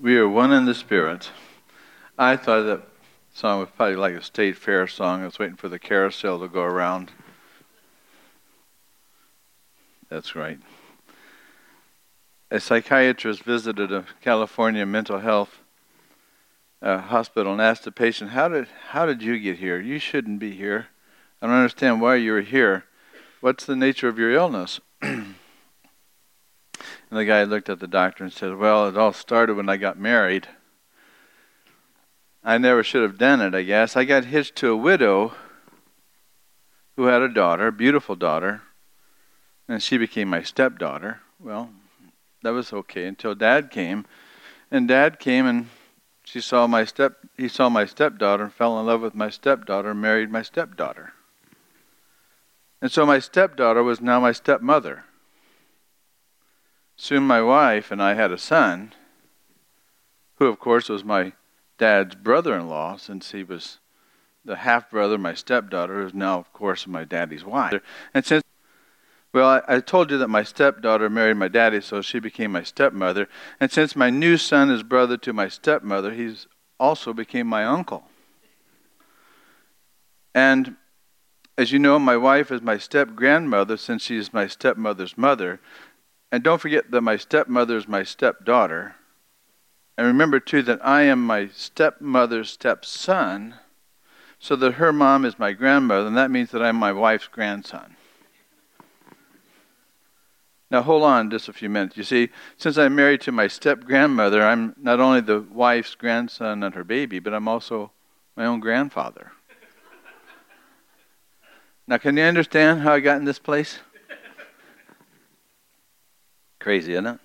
We are one in the Spirit. I thought that song was probably like a state fair song. I was waiting for the carousel to go around. That's right. A psychiatrist visited a California mental health uh, hospital and asked the patient, "How did how did you get here? You shouldn't be here. I don't understand why you're here. What's the nature of your illness?" and the guy looked at the doctor and said, "Well, it all started when I got married." I never should have done it, I guess. I got hitched to a widow who had a daughter, a beautiful daughter, and she became my stepdaughter. Well, that was okay until dad came. And dad came and she saw my step he saw my stepdaughter and fell in love with my stepdaughter and married my stepdaughter. And so my stepdaughter was now my stepmother. Soon my wife and I had a son, who of course was my dad's brother in law, since he was the half brother, my stepdaughter, who's now, of course, my daddy's wife. And since, well, I, I, told you that my stepdaughter married my daddy, so she became my stepmother. And since my new son is brother to my stepmother, he's also became my uncle. And as you know, my wife is my step grandmother since she is my stepmother's mother. And don't forget that my stepmother is my stepdaughter. And remember, too, that I am my stepmother's stepson, so that her mom is my grandmother, and that means that I'm my wife's grandson. Now, hold on just a few minutes. You see, since I'm married to my step grandmother, I'm not only the wife's grandson and her baby, but I'm also my own grandfather. now, can you understand how I got in this place? Crazy, isn't it?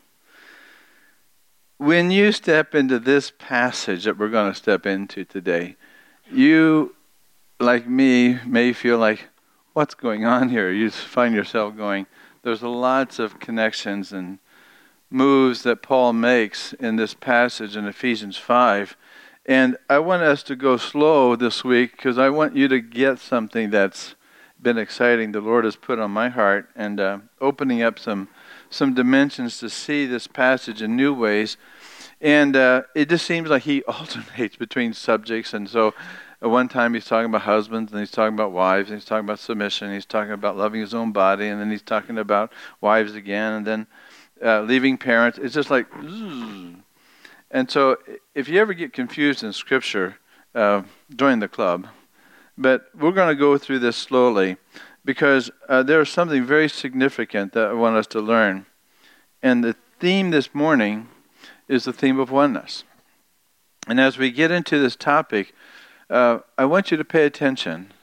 when you step into this passage that we're going to step into today, you, like me, may feel like, what's going on here? You find yourself going, there's lots of connections and moves that Paul makes in this passage in Ephesians 5. And I want us to go slow this week because I want you to get something that's been exciting the Lord has put on my heart and uh, opening up some some dimensions to see this passage in new ways. And uh, it just seems like he alternates between subjects. And so at one time he's talking about husbands, and he's talking about wives, and he's talking about submission, and he's talking about loving his own body, and then he's talking about wives again, and then uh, leaving parents. It's just like, zzz. and so if you ever get confused in Scripture, uh, join the club. But we're going to go through this slowly because uh, there's something very significant that I want us to learn. And the theme this morning is the theme of oneness. And as we get into this topic, uh, I want you to pay attention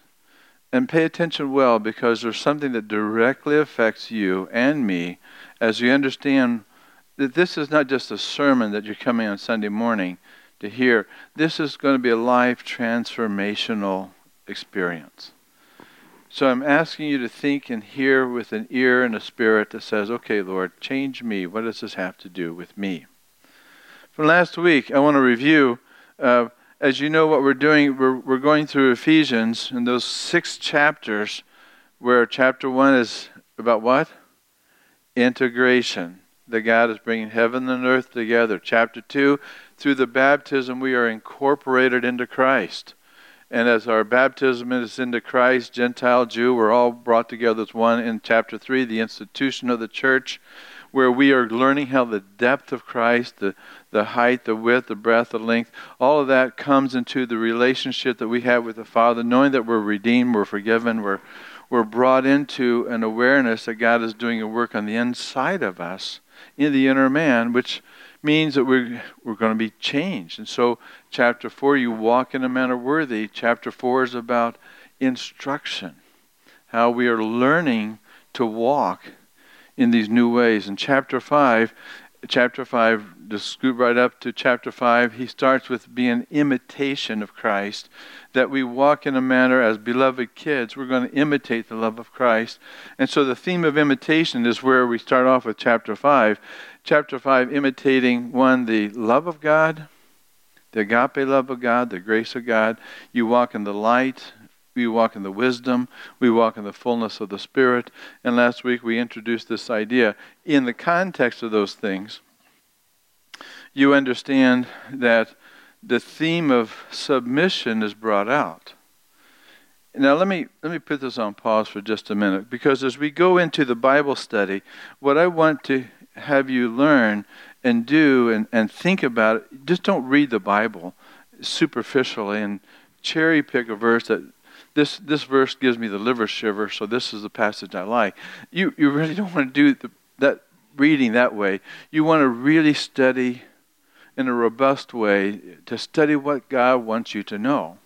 and pay attention well because there's something that directly affects you and me as you understand that this is not just a sermon that you're coming on Sunday morning to hear. This is going to be a life transformational experience. So I'm asking you to think and hear with an ear and a spirit that says, okay, Lord, change me. What does this have to do with me? From last week, I want to review. Uh, as you know, what we're doing, we're, we're going through Ephesians and those six chapters, where chapter one is about what? Integration. That God is bringing heaven and earth together. Chapter two, through the baptism, we are incorporated into Christ. And as our baptism is into Christ, Gentile, Jew, we're all brought together as one in chapter 3, the institution of the church, where we are learning how the depth of Christ, the, the height, the width, the breadth, the length, all of that comes into the relationship that we have with the Father, knowing that we're redeemed, we're forgiven, we're, we're brought into an awareness that God is doing a work on the inside of us, in the inner man, which means that we're, we're going to be changed. And so, chapter 4, you walk in a manner worthy. Chapter 4 is about instruction, how we are learning to walk in these new ways. And chapter 5, chapter 5, just scoot right up to chapter 5, he starts with being imitation of Christ, that we walk in a manner as beloved kids. We're going to imitate the love of Christ. And so the theme of imitation is where we start off with chapter 5 chapter 5, imitating one, the love of God, the agape love of God, the grace of God. You walk in the light. We walk in the wisdom. We walk in the fullness of the Spirit. And last week we introduced this idea in the context of those things. You understand that the theme of submission is brought out. Now let me let me put this on pause for just a minute because as we go into the Bible study, what I want to have you learn and do and, and think about it, just don't read the Bible superficially and cherry pick a verse that this this verse gives me the liver shiver, so this is the passage I like. You you really don't want to do the, that reading that way. You want to really study in a robust way to study what God wants you to know.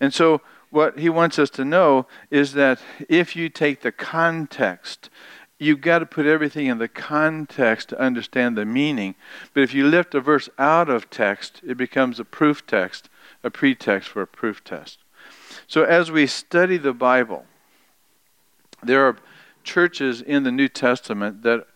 And so what he wants us to know is that if you take the context, you've got to put everything in the context to understand the meaning. But if you lift a verse out of text, it becomes a proof text, a pretext for a proof test. So as we study the Bible, there are churches in the New Testament that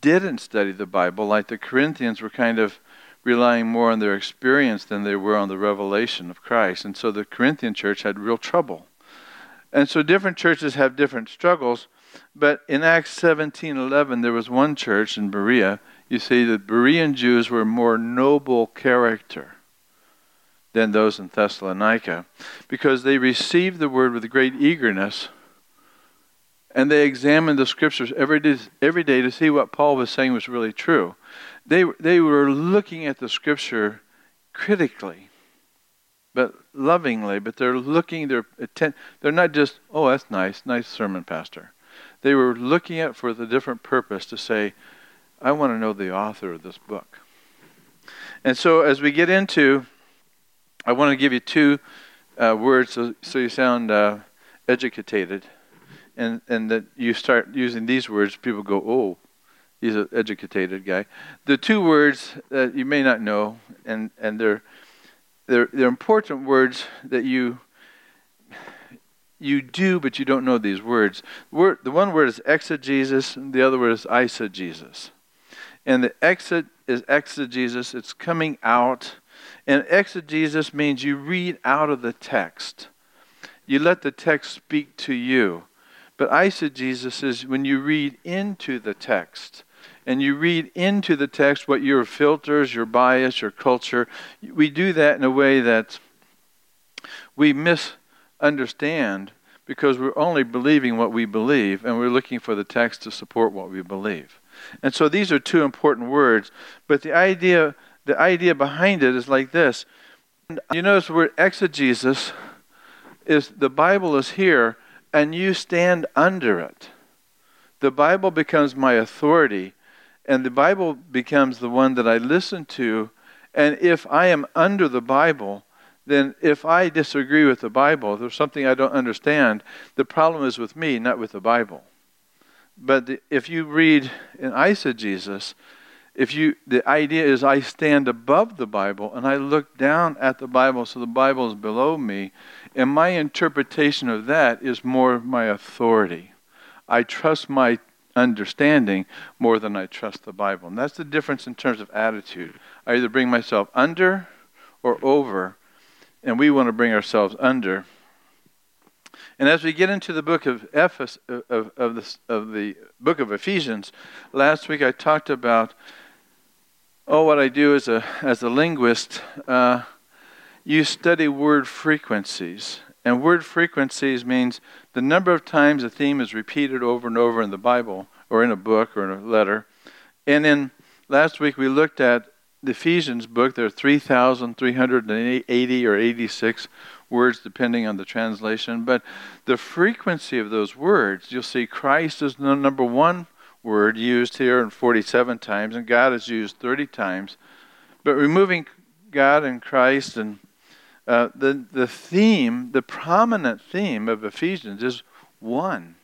didn't study the Bible, like the Corinthians were kind of relying more on their experience than they were on the revelation of Christ. And so the Corinthian church had real trouble. And so different churches have different struggles. But in Acts 17:11 there was one church in Berea. You see the Berean Jews were more noble character than those in Thessalonica because they received the word with great eagerness and they examined the scriptures every day, every day to see what Paul was saying was really true. They, they were looking at the scripture critically, but lovingly, but they're looking, they're, atten- they're not just, oh, that's nice, nice sermon, Pastor. They were looking at for the different purpose to say, I want to know the author of this book. And so as we get into I want to give you two uh, words so, so, you sound uh, educated, and and that you start using these words. People go, "Oh, he's an educated guy." The two words that you may not know, and and they're they're they're important words that you you do, but you don't know these words. Word, the one word is exegesis, and the other word is eisegesis. And the exit is exegesis. It's coming out and exegesis means you read out of the text. You let the text speak to you. But eisegesis is when you read into the text. And you read into the text what your filters, your bias, your culture. We do that in a way that we misunderstand because we're only believing what we believe and we're looking for the text to support what we believe. And so these are two important words. But the idea the idea behind it is like this. You notice the word exegesis is the Bible is here and you stand under it. The Bible becomes my authority and the Bible becomes the one that I listen to. And if I am under the Bible, then if I disagree with the Bible, there's something I don't understand, the problem is with me, not with the Bible. But the, if you read in eisegesis, if you the idea is I stand above the Bible and I look down at the Bible so the Bible is below me, and my interpretation of that is more my authority. I trust my understanding more than I trust the Bible. And that's the difference in terms of attitude. I either bring myself under or over, and we want to bring ourselves under. And as we get into the book of Ephes, of, of, the, of the book of Ephesians, last week I talked about Oh, what I do as a as a linguist, uh, you study word frequencies, and word frequencies means the number of times a theme is repeated over and over in the Bible, or in a book, or in a letter. And then last week we looked at the Ephesians book. There are three thousand three hundred and eighty or eighty-six words, depending on the translation. But the frequency of those words, you'll see Christ is the number one word used here in 47 times, and God is used 30 times. But removing God and Christ and uh, the, the theme, the prominent theme of Ephesians is one.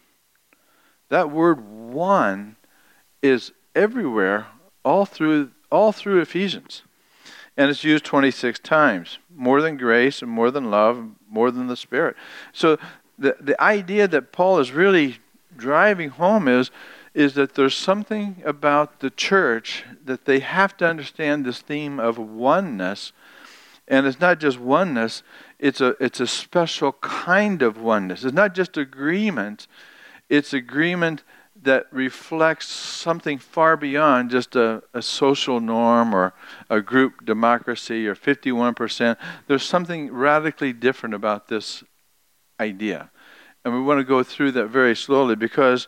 That word one is everywhere, all through, all through Ephesians. And it's used 26 times. More than grace and more than love, more than the Spirit. So the, the idea that Paul is really driving home is is that there's something about the church that they have to understand this theme of oneness. And it's not just oneness, it's a, it's a special kind of oneness. It's not just agreement, it's agreement that reflects something far beyond just a, a, social norm or a group democracy or 51%. There's something radically different about this idea. And we want to go through that very slowly because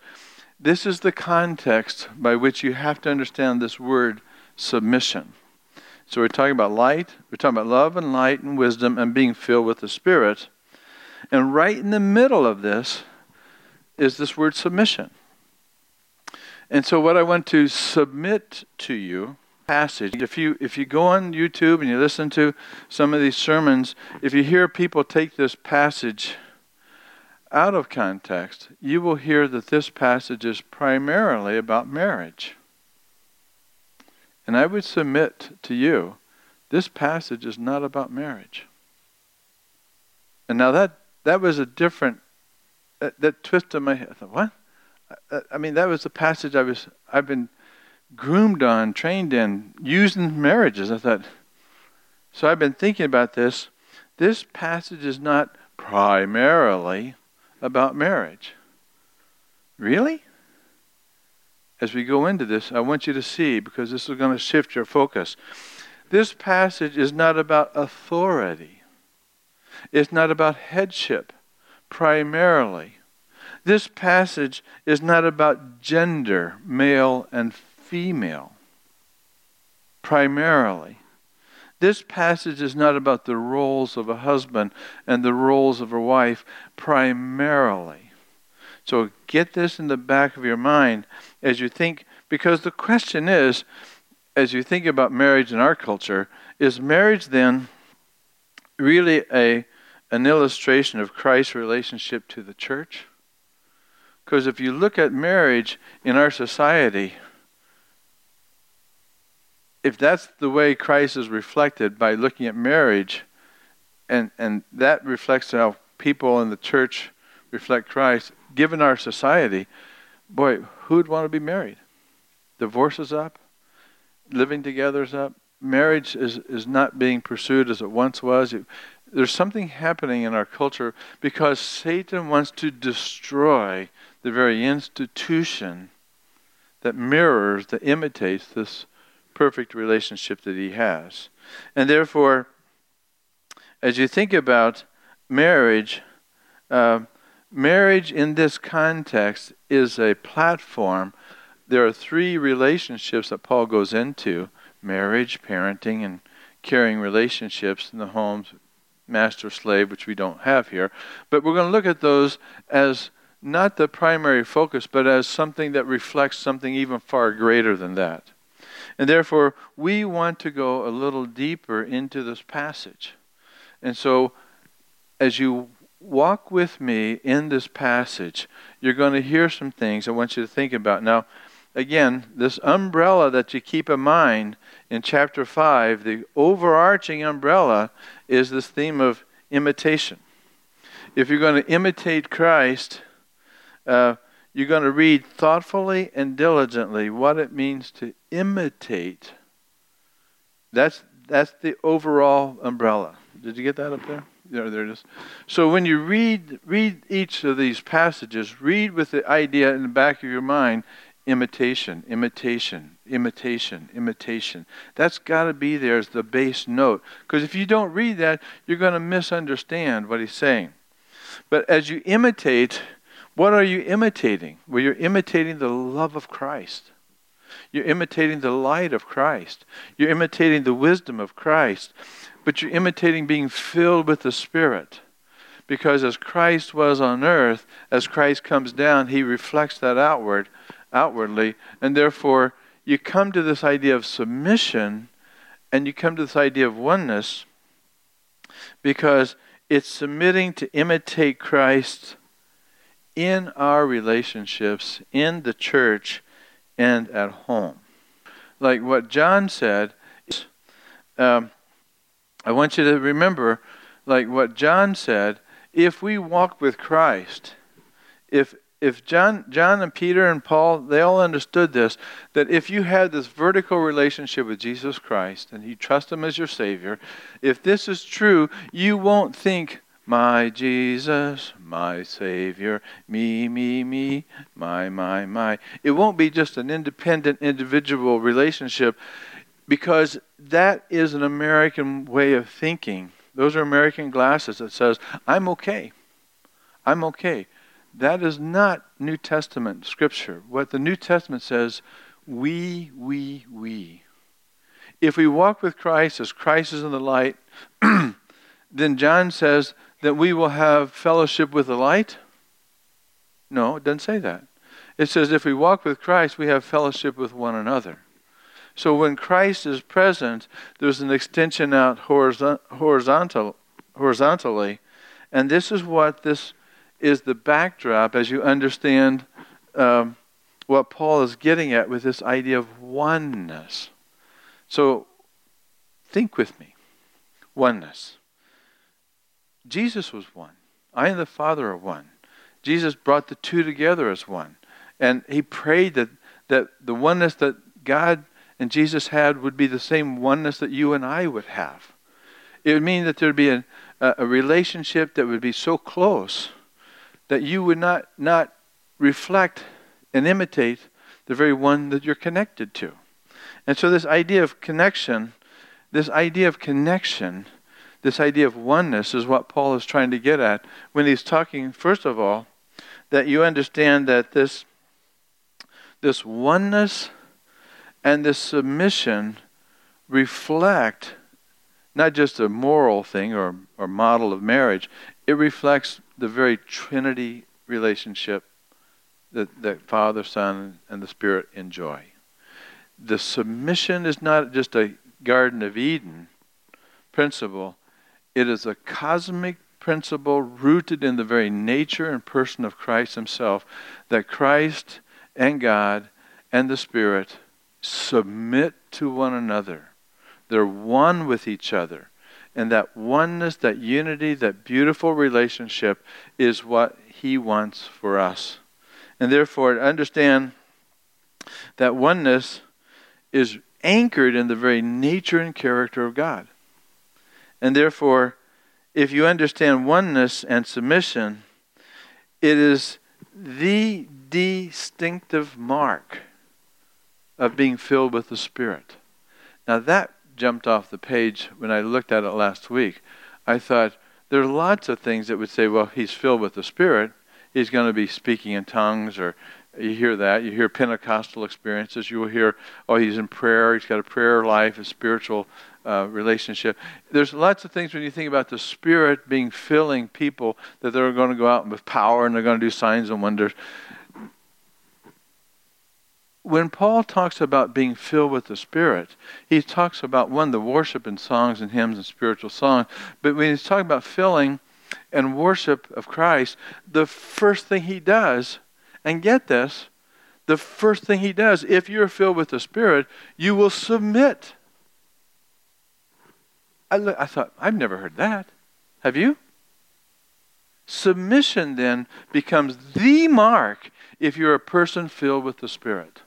this is the context by which you have to understand this word submission. So we're talking about light, we're talking about love and light and wisdom and being filled with the Spirit. And right in the middle of this is this word submission. And so what I want to submit to you passage if you if you go on YouTube and you listen to some of these sermons if you hear people take this passage out of context you will hear that this passage is primarily about marriage and I would submit to you this passage is not about marriage and now that that was a different that, that twist in my head I thought what I mean, that was the passage I was I've been groomed on, trained in, used in marriages. I thought. So I've been thinking about this. This passage is not primarily about marriage. Really? As we go into this, I want you to see because this is going to shift your focus. This passage is not about authority. It's not about headship primarily. This passage is not about gender, male and female, primarily. This passage is not about the roles of a husband and the roles of a wife, primarily. So get this in the back of your mind as you think, because the question is, as you think about marriage in our culture, is marriage then really a, an illustration of Christ's relationship to the church? Because if you look at marriage in our society, if that's the way Christ is reflected by looking at marriage, and, and that reflects how people in the church reflect Christ, given our society, boy, who'd want to be married? Divorce is up, living together is up, marriage is, is not being pursued as it once was. It, there's something happening in our culture because Satan wants to destroy the very institution that mirrors, that imitates this perfect relationship that he has. And therefore, as you think about marriage, uh, marriage in this context is a platform. There are three relationships that Paul goes into marriage, parenting, and caring relationships in the homes, master slave, which we don't have here. But we're going to look at those as not the primary focus, but as something that reflects something even far greater than that. And therefore, we want to go a little deeper into this passage. And so, as you walk with me in this passage, you're going to hear some things I want you to think about. Now, again, this umbrella that you keep in mind in chapter 5, the overarching umbrella is this theme of imitation. If you're going to imitate Christ, uh, you're going to read thoughtfully and diligently what it means to imitate. That's that's the overall umbrella. Did you get that up there? There, there it is. So when you read read each of these passages, read with the idea in the back of your mind: imitation, imitation, imitation, imitation. That's got to be there as the base note. Because if you don't read that, you're going to misunderstand what he's saying. But as you imitate, what are you imitating? Well, you're imitating the love of Christ. You're imitating the light of Christ. You're imitating the wisdom of Christ. But you're imitating being filled with the Spirit. Because as Christ was on earth, as Christ comes down, he reflects that outward, outwardly. And therefore, you come to this idea of submission and you come to this idea of oneness because it's submitting to imitate Christ in our relationships in the church and at home. Like what John said, um, I want you to remember, like what John said, if we walk with Christ, if if John, John and Peter and Paul, they all understood this, that if you had this vertical relationship with Jesus Christ and you trust Him as your Savior, if this is true, you won't think My Jesus, my Savior, me, me, me, my, my, my. It won't be just an independent individual relationship because that is an American way of thinking. Those are American glasses that says, I'm okay. I'm okay. That is not New Testament scripture. What the New Testament says, we, we, we. If we walk with Christ as Christ is in the light, then John says that we will have fellowship with the light. No, it doesn't say that. It says if we walk with Christ, we have fellowship with one another. So when Christ is present, there's an extension out horizontal, horizontally. And this is what this is the backdrop as you understand um, what Paul is getting at with this idea of oneness. So think with me oneness. Jesus was one. I and the Father are one. Jesus brought the two together as one. And he prayed that, that the oneness that God and Jesus had would be the same oneness that you and I would have. It would mean that there would be a, a relationship that would be so close that you would not, not reflect and imitate the very one that you're connected to. And so, this idea of connection, this idea of connection, this idea of oneness is what Paul is trying to get at when he's talking, first of all, that you understand that this, this oneness and this submission reflect not just a moral thing or, or model of marriage, it reflects the very Trinity relationship that, that Father, Son, and the Spirit enjoy. The submission is not just a Garden of Eden principle, it is a cosmic principle rooted in the very nature and person of Christ Himself that Christ and God and the Spirit submit to one another. They're one with each other. And that oneness, that unity, that beautiful relationship is what He wants for us. And therefore, understand that oneness is anchored in the very nature and character of God. And therefore, if you understand oneness and submission, it is the distinctive mark of being filled with the Spirit. Now, that jumped off the page when I looked at it last week. I thought, there are lots of things that would say, well, he's filled with the Spirit. He's going to be speaking in tongues, or you hear that. You hear Pentecostal experiences. You will hear, oh, he's in prayer. He's got a prayer life, a spiritual uh, relationship. There's lots of things when you think about the Spirit being filling people that they're going to go out with power and they're going to do signs and wonders when Paul talks about being filled with the Spirit, he talks about one, the worship and songs and hymns and spiritual songs. But when he's talking about filling and worship of Christ, the first thing he does, and get this, the first thing he does, if you're filled with the Spirit, you will submit. I, look, I thought, I've never heard that. Have you? Submission then becomes the mark if you're a person filled with the Spirit.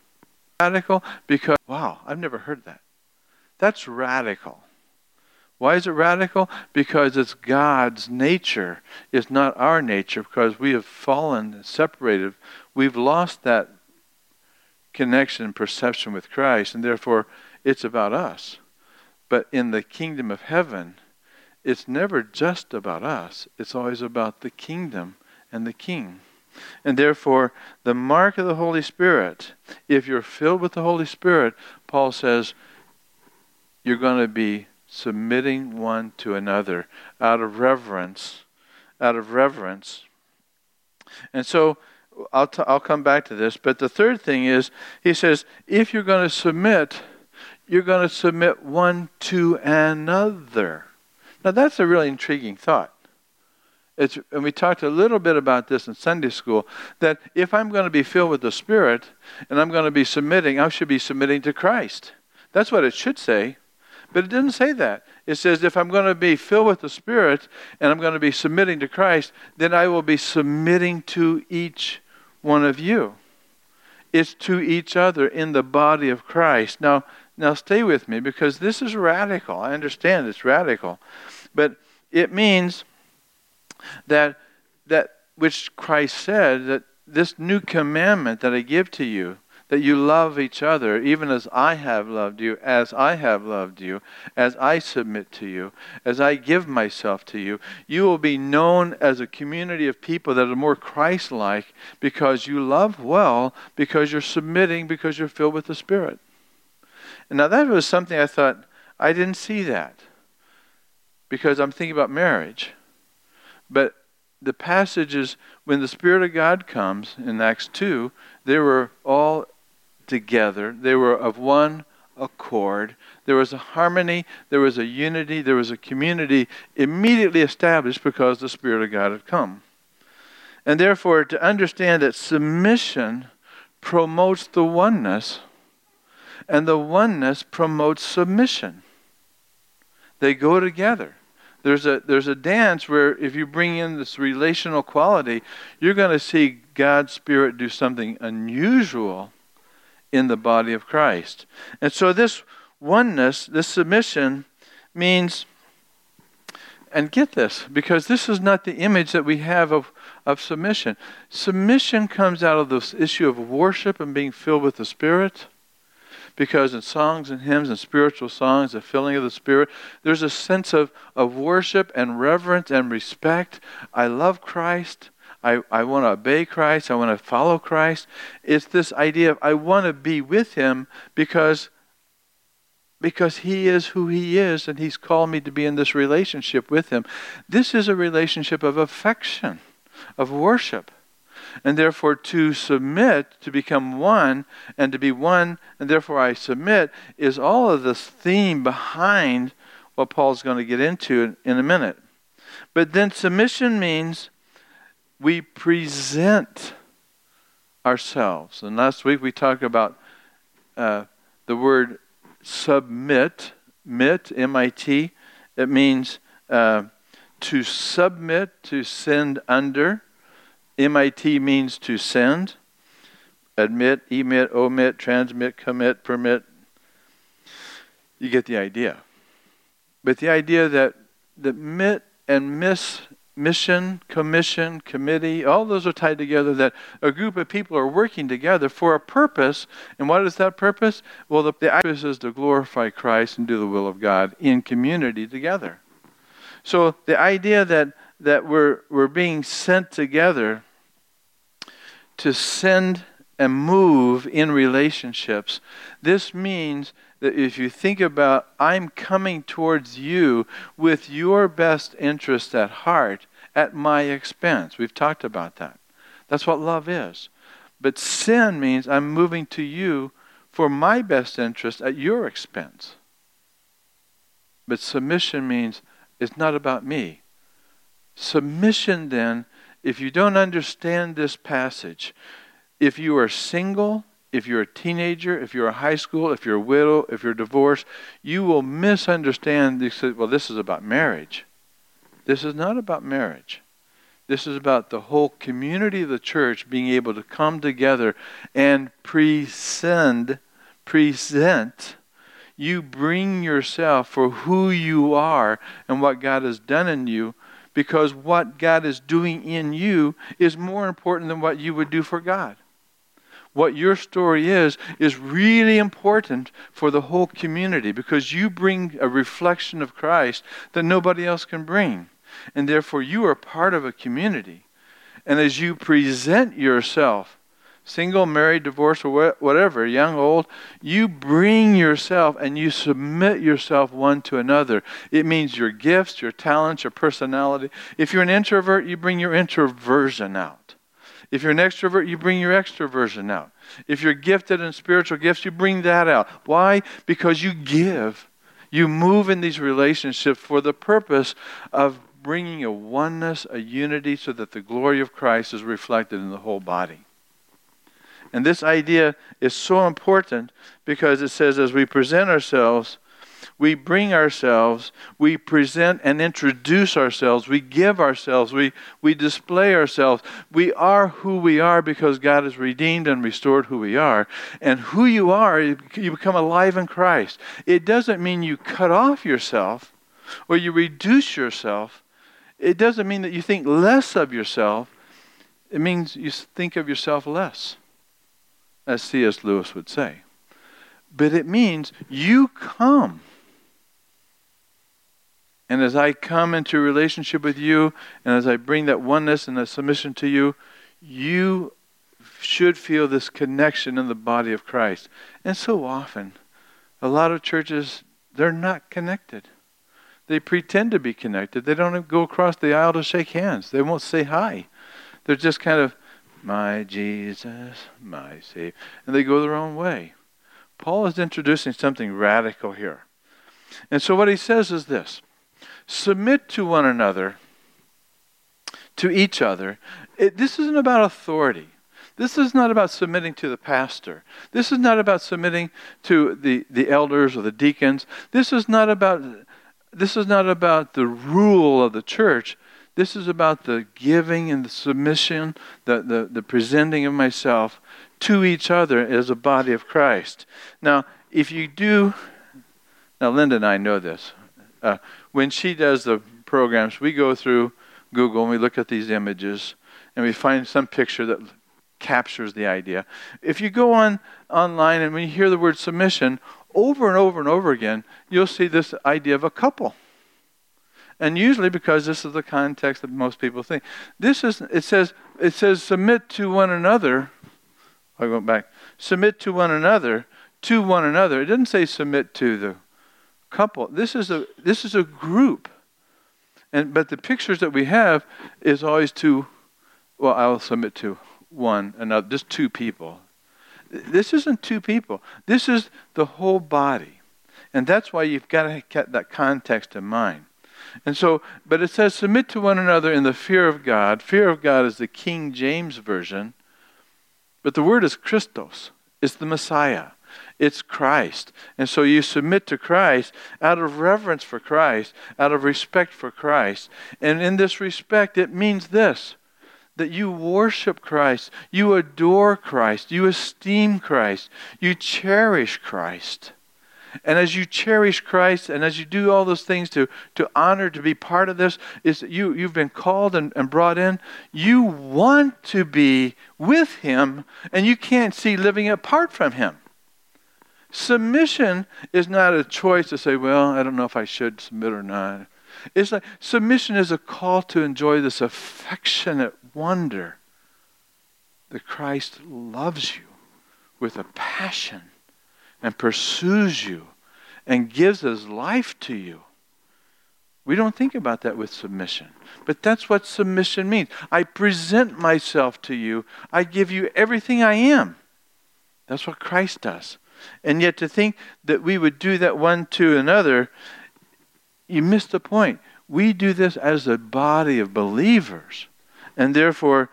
Radical because, wow, I've never heard that. That's radical. Why is it radical? Because it's God's nature. It's not our nature because we have fallen, separated. We've lost that connection and perception with Christ, and therefore it's about us. But in the kingdom of heaven, it's never just about us, it's always about the kingdom and the king. And therefore, the mark of the Holy Spirit, if you're filled with the Holy Spirit, Paul says, you're going to be submitting one to another out of reverence. Out of reverence. And so, I'll, t- I'll come back to this. But the third thing is, he says, if you're going to submit, you're going to submit one to another. Now, that's a really intriguing thought. It's, and we talked a little bit about this in Sunday school that if I'm going to be filled with the Spirit and I'm going to be submitting, I should be submitting to Christ. That's what it should say. But it didn't say that. It says if I'm going to be filled with the Spirit and I'm going to be submitting to Christ, then I will be submitting to each one of you. It's to each other in the body of Christ. Now, now stay with me because this is radical. I understand it's radical. But it means that that which Christ said that this new commandment that I give to you that you love each other, even as I have loved you, as I have loved you, as I submit to you, as I give myself to you. You will be known as a community of people that are more Christ like because you love well, because you're submitting, because you're filled with the Spirit. Now that was something I thought, I didn't see that because I'm thinking about marriage. But the passages when the Spirit of God comes in Acts 2, they were all together. They were of one accord. There was a harmony, there was a unity, there was a community immediately established because the Spirit of God had come. And therefore, to understand that submission promotes the oneness, and the oneness promotes submission. They go together. There's a, there's a dance where if you bring in this relational quality, you're going to see God's Spirit do something unusual in the body of Christ. And so this oneness, this submission, means, and get this, because this is not the image that we have of, of submission. Submission comes out of this issue of worship and being filled with the Spirit. Because in songs and hymns and spiritual songs, the filling of the Spirit, there's a sense of, of worship and reverence and respect. I love Christ. I, I want to obey Christ. I want to follow Christ. It's this idea of I want to be with Him because, because He is who He is and He's called me to be in this relationship with Him. This is a relationship of affection, of worship. And therefore, to submit, to become one, and to be one, and therefore I submit, is all of this theme behind what Paul's going to get into in a minute. But then submission means we present ourselves. And last week we talked about uh, the word submit, mit, M-I-T. It means uh, to submit, to send under. MIT means to send. Admit, emit, omit, transmit, commit, permit. You get the idea. But the idea that the mit and miss mission, commission, committee, all those are tied together that a group of people are working together for a purpose. And what is that purpose? Well, the, the purpose is to glorify Christ and do the will of God in community together. So the idea that, that we're, we're being sent together to send and move in relationships, this means that if you think about, I'm coming towards you with your best interest at heart at my expense. We've talked about that. That's what love is. But sin means I'm moving to you for my best interest at your expense. But submission means it's not about me. Submission, then, if you don't understand this passage, if you are single, if you're a teenager, if you're a high school, if you're a widow, if you're divorced, you will misunderstand. This, well, this is about marriage. This is not about marriage. This is about the whole community of the church being able to come together and present, present. You bring yourself for who you are and what God has done in you because what God is doing in you is more important than what you would do for God what your story is, is really important for the whole community because you bring a reflection of Christ that nobody else can bring. And therefore, you are part of a community. And as you present yourself, single, married, divorced, or whatever, young, old, you bring yourself and you submit yourself one to another. It means your gifts, your talents, your personality. If you're an introvert, you bring your introversion out. If you're an extrovert, you bring your extroversion out. If you're gifted in spiritual gifts, you bring that out. Why? Because you give. You move in these relationships for the purpose of bringing a oneness, a unity, so that the glory of Christ is reflected in the whole body. And this idea is so important because it says, as we present ourselves we bring ourselves, we present and introduce ourselves, we give ourselves, we, we display ourselves. We are who we are because God has redeemed and restored who we are. And who you are, you become alive in Christ. It doesn't mean you cut off yourself or you reduce yourself. it doesn't mean that you think less of yourself. It means you think of yourself less, as C.S. Lewis would say. But it means you come. And as I come into relationship with you, and as I bring that oneness and that submission to you, you should feel this connection in the body of Christ. And so often, a lot of churches, they're not connected. They pretend to be connected. They don't go across the aisle to shake hands. They won't say hi. They're just kind of, my Jesus, my Savior. And they go their own way. Paul is introducing something radical here. And so what he says is this submit to one another, to each other. It, this isn't about authority. This is not about submitting to the pastor. This is not about submitting to the, the elders or the deacons. This is not about this is not about the rule of the church. This is about the giving and the submission, the, the, the presenting of myself to each other as a body of Christ. Now, if you do, now Linda and I know this. Uh, when she does the programs, we go through Google and we look at these images and we find some picture that captures the idea. If you go on online and when you hear the word submission, over and over and over again, you'll see this idea of a couple. And usually because this is the context that most people think. This is it says it says submit to one another. I go back. Submit to one another, to one another. It doesn't say submit to the couple. This is a this is a group. And but the pictures that we have is always to well, I'll submit to one another, just two people. This isn't two people. This is the whole body. And that's why you've got to get that context in mind. And so, but it says, submit to one another in the fear of God. Fear of God is the King James Version. But the word is Christos, it's the Messiah, it's Christ. And so you submit to Christ out of reverence for Christ, out of respect for Christ. And in this respect, it means this that you worship Christ, you adore Christ, you esteem Christ, you cherish Christ. And as you cherish Christ and as you do all those things to, to honor, to be part of this, is you, you've been called and, and brought in. You want to be with Him and you can't see living apart from Him. Submission is not a choice to say, well, I don't know if I should submit or not. It's like submission is a call to enjoy this affectionate wonder that Christ loves you with a passion and pursues you and gives his life to you. We don't think about that with submission. But that's what submission means. I present myself to you. I give you everything I am. That's what Christ does. And yet to think that we would do that one to another, you miss the point. We do this as a body of believers and therefore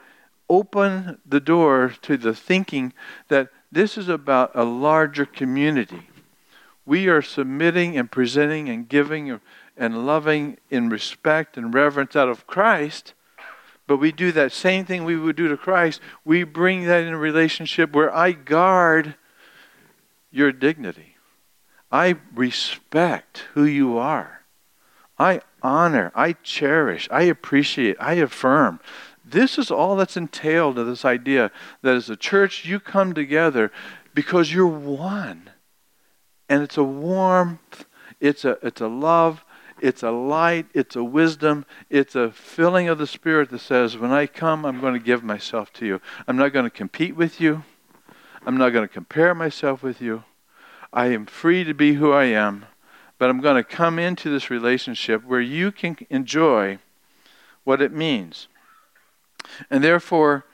open the door to the thinking that this is about a larger community. We are submitting and presenting and giving and loving in respect and reverence out of Christ, but we do that same thing we would do to Christ. We bring that in a relationship where I guard your dignity. I respect who you are. I honor, I cherish, I appreciate, I affirm this is all that's entailed to this idea that as a church you come together because you're one. And it's a warmth, it's a, it's a love, it's a light, it's a wisdom, it's a filling of the Spirit that says, when I come, I'm going to give myself to you. I'm not going to compete with you. I'm not going to compare myself with you. I am free to be who I am, but I'm going to come into this relationship where you can enjoy what it means and therefore,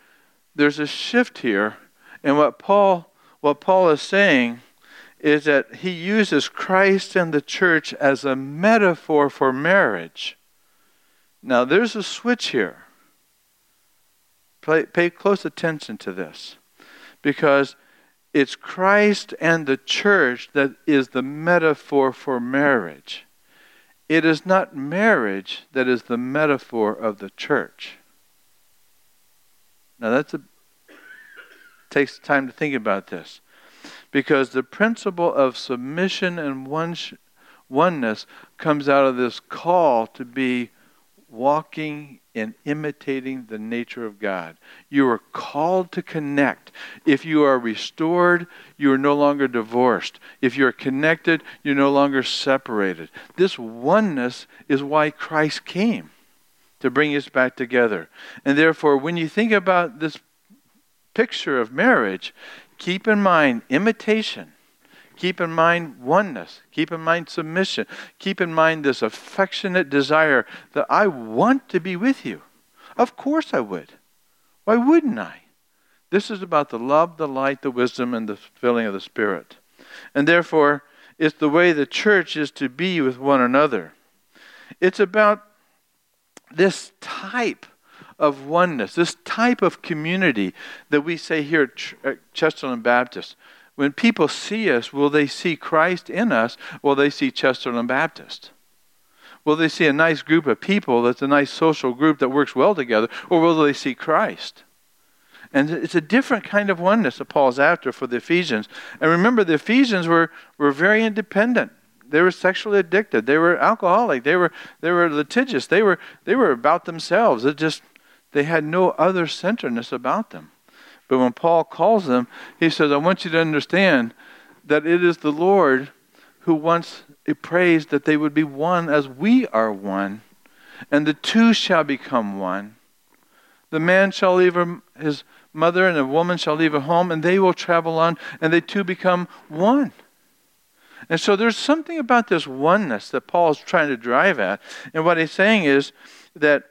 there's a shift here. And what Paul, what Paul is saying is that he uses Christ and the church as a metaphor for marriage. Now, there's a switch here. Pay, pay close attention to this because it's Christ and the church that is the metaphor for marriage. It is not marriage that is the metaphor of the church. Now that's a takes time to think about this. Because the principle of submission and one, oneness comes out of this call to be walking in imitating the nature of God. You are called to connect. If you are restored, you are no longer divorced. If you're connected, you're no longer separated. This oneness is why Christ came to bring us back together. And therefore, when you think about this picture of marriage, keep in mind imitation Keep in mind oneness. Keep in mind submission. Keep in mind this affectionate desire that I want to be with you. Of course I would. Why wouldn't I? This is about the love, the light, the wisdom, and the filling of the Spirit. And therefore, it's the way the church is to be with one another. It's about this type of oneness, this type of community that we say here at Chesterland Baptist. When people see us, will they see Christ in us? Will they see Chesterland Baptist? Will they see a nice group of people that's a nice social group that works well together? Or will they see Christ? And it's a different kind of oneness that Paul's after for the Ephesians. And remember, the Ephesians were, were very independent. They were sexually addicted. They were alcoholic. They were, they were litigious. They were, they were about themselves. It just, they had no other centeredness about them. But when Paul calls them, he says, I want you to understand that it is the Lord who wants, he prays that they would be one as we are one, and the two shall become one. The man shall leave his mother, and the woman shall leave her home, and they will travel on, and they two become one. And so there's something about this oneness that Paul is trying to drive at. And what he's saying is that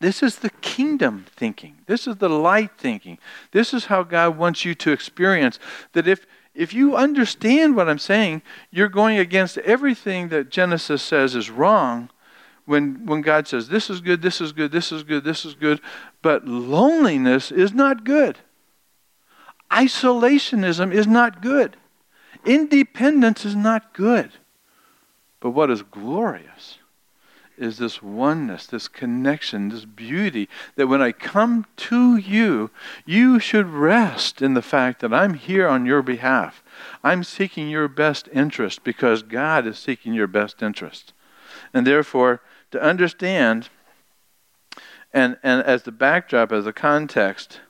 this is the kingdom thinking. This is the light thinking. This is how God wants you to experience that if if you understand what I'm saying, you're going against everything that Genesis says is wrong when when God says this is good, this is good, this is good, this is good, but loneliness is not good. Isolationism is not good. Independence is not good. But what is glorious is this oneness, this connection, this beauty that when I come to you, you should rest in the fact that I'm here on your behalf. I'm seeking your best interest because God is seeking your best interest. And therefore, to understand, and, and as the backdrop, as a context,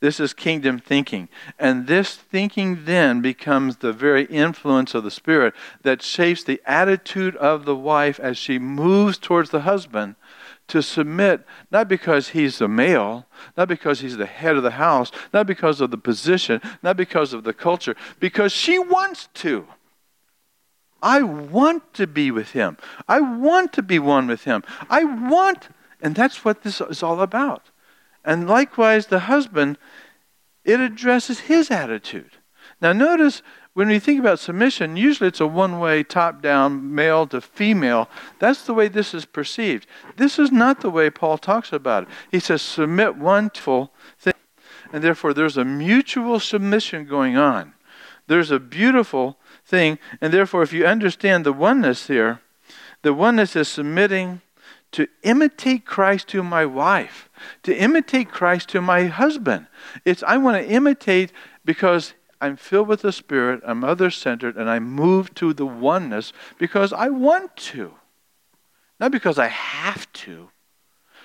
this is kingdom thinking. And this thinking then becomes the very influence of the Spirit that shapes the attitude of the wife as she moves towards the husband to submit, not because he's the male, not because he's the head of the house, not because of the position, not because of the culture, because she wants to. I want to be with him. I want to be one with him. I want, and that's what this is all about. And likewise, the husband, it addresses his attitude. Now, notice when we think about submission, usually it's a one way, top down, male to female. That's the way this is perceived. This is not the way Paul talks about it. He says, submit one full thing. And therefore, there's a mutual submission going on. There's a beautiful thing. And therefore, if you understand the oneness here, the oneness is submitting to imitate Christ to my wife, to imitate Christ to my husband. It's I want to imitate because I'm filled with the Spirit, I'm other centered, and I move to the oneness because I want to. Not because I have to.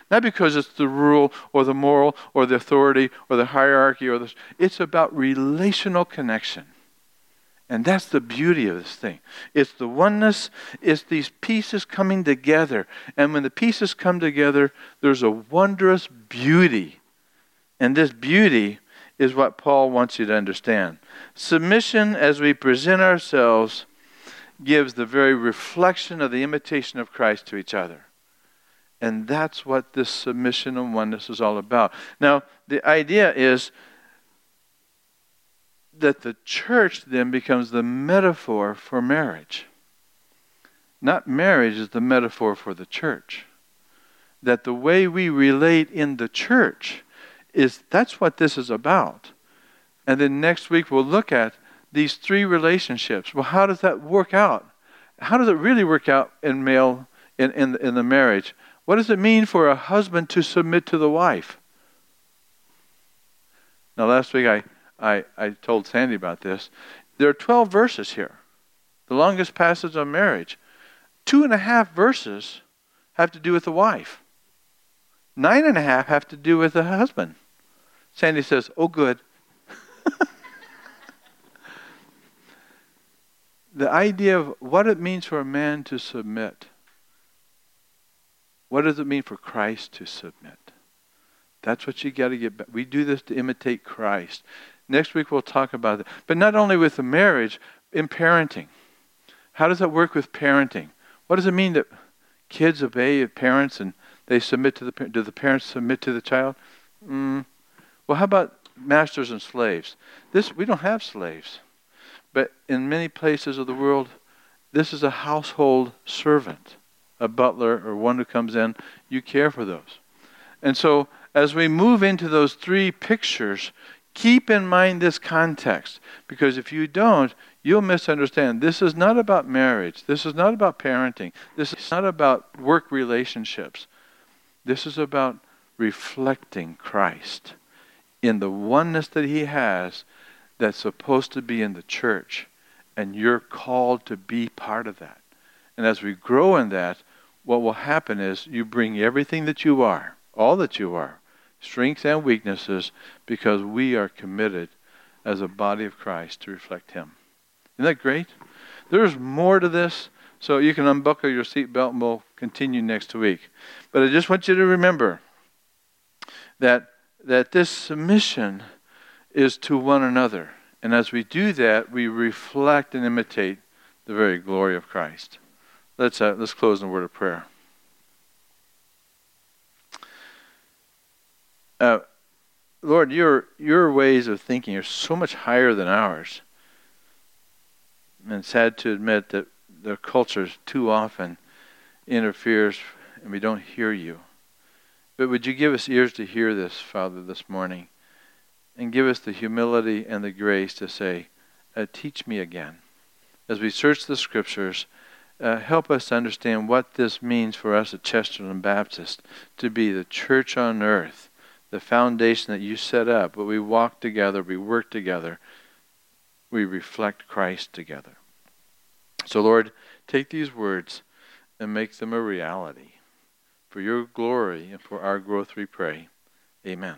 Not because it's the rule or the moral or the authority or the hierarchy or the. It's about relational connection. And that's the beauty of this thing. It's the oneness, it's these pieces coming together. And when the pieces come together, there's a wondrous beauty. And this beauty is what Paul wants you to understand. Submission, as we present ourselves, gives the very reflection of the imitation of Christ to each other. And that's what this submission and oneness is all about. Now, the idea is that the church then becomes the metaphor for marriage. Not marriage is the metaphor for the church. That the way we relate in the church is that's what this is about. And then next week we'll look at these three relationships. Well, how does that work out? How does it really work out in male in, in, in the marriage? What does it mean for a husband to submit to the wife? Now, last week I I, I told Sandy about this. There are 12 verses here, the longest passage on marriage. Two and a half verses have to do with the wife. Nine and a half have to do with the husband. Sandy says, Oh, good. the idea of what it means for a man to submit. What does it mean for Christ to submit? That's what you got to get back. We do this to imitate Christ. Next week we'll talk about that. But not only with the marriage, in parenting. How does that work with parenting? What does it mean that kids obey parents and they submit to the do the parents submit to the child? Mm. Well, how about masters and slaves? This we don't have slaves, but in many places of the world, this is a household servant, a butler or one who comes in. You care for those, and so as we move into those three pictures, keep in mind this context because if you don't, you'll misunderstand. This is not about marriage. This is not about parenting. This is not about work relationships. This is about reflecting Christ in the oneness that He has that's supposed to be in the church. And you're called to be part of that. And as we grow in that, what will happen is you bring everything that you are, all that you are, strengths and weaknesses, because we are committed as a body of Christ to reflect Him. Isn't that great? There's more to this, so you can unbuckle your seatbelt and we'll continue next week. But I just want you to remember that that this submission is to one another. And as we do that, we reflect and imitate the very glory of Christ. Let's, uh, let's close in a word of prayer. Uh, Lord, your, your ways of thinking are so much higher than ours. And sad to admit that the culture too often interferes and we don't hear you. But would you give us ears to hear this, Father, this morning? And give us the humility and the grace to say, uh, Teach me again. As we search the scriptures, uh, help us to understand what this means for us at Chesterland Baptist to be the church on earth, the foundation that you set up, but we walk together, we work together, we reflect Christ together. So, Lord, take these words and make them a reality. For your glory and for our growth we pray. Amen.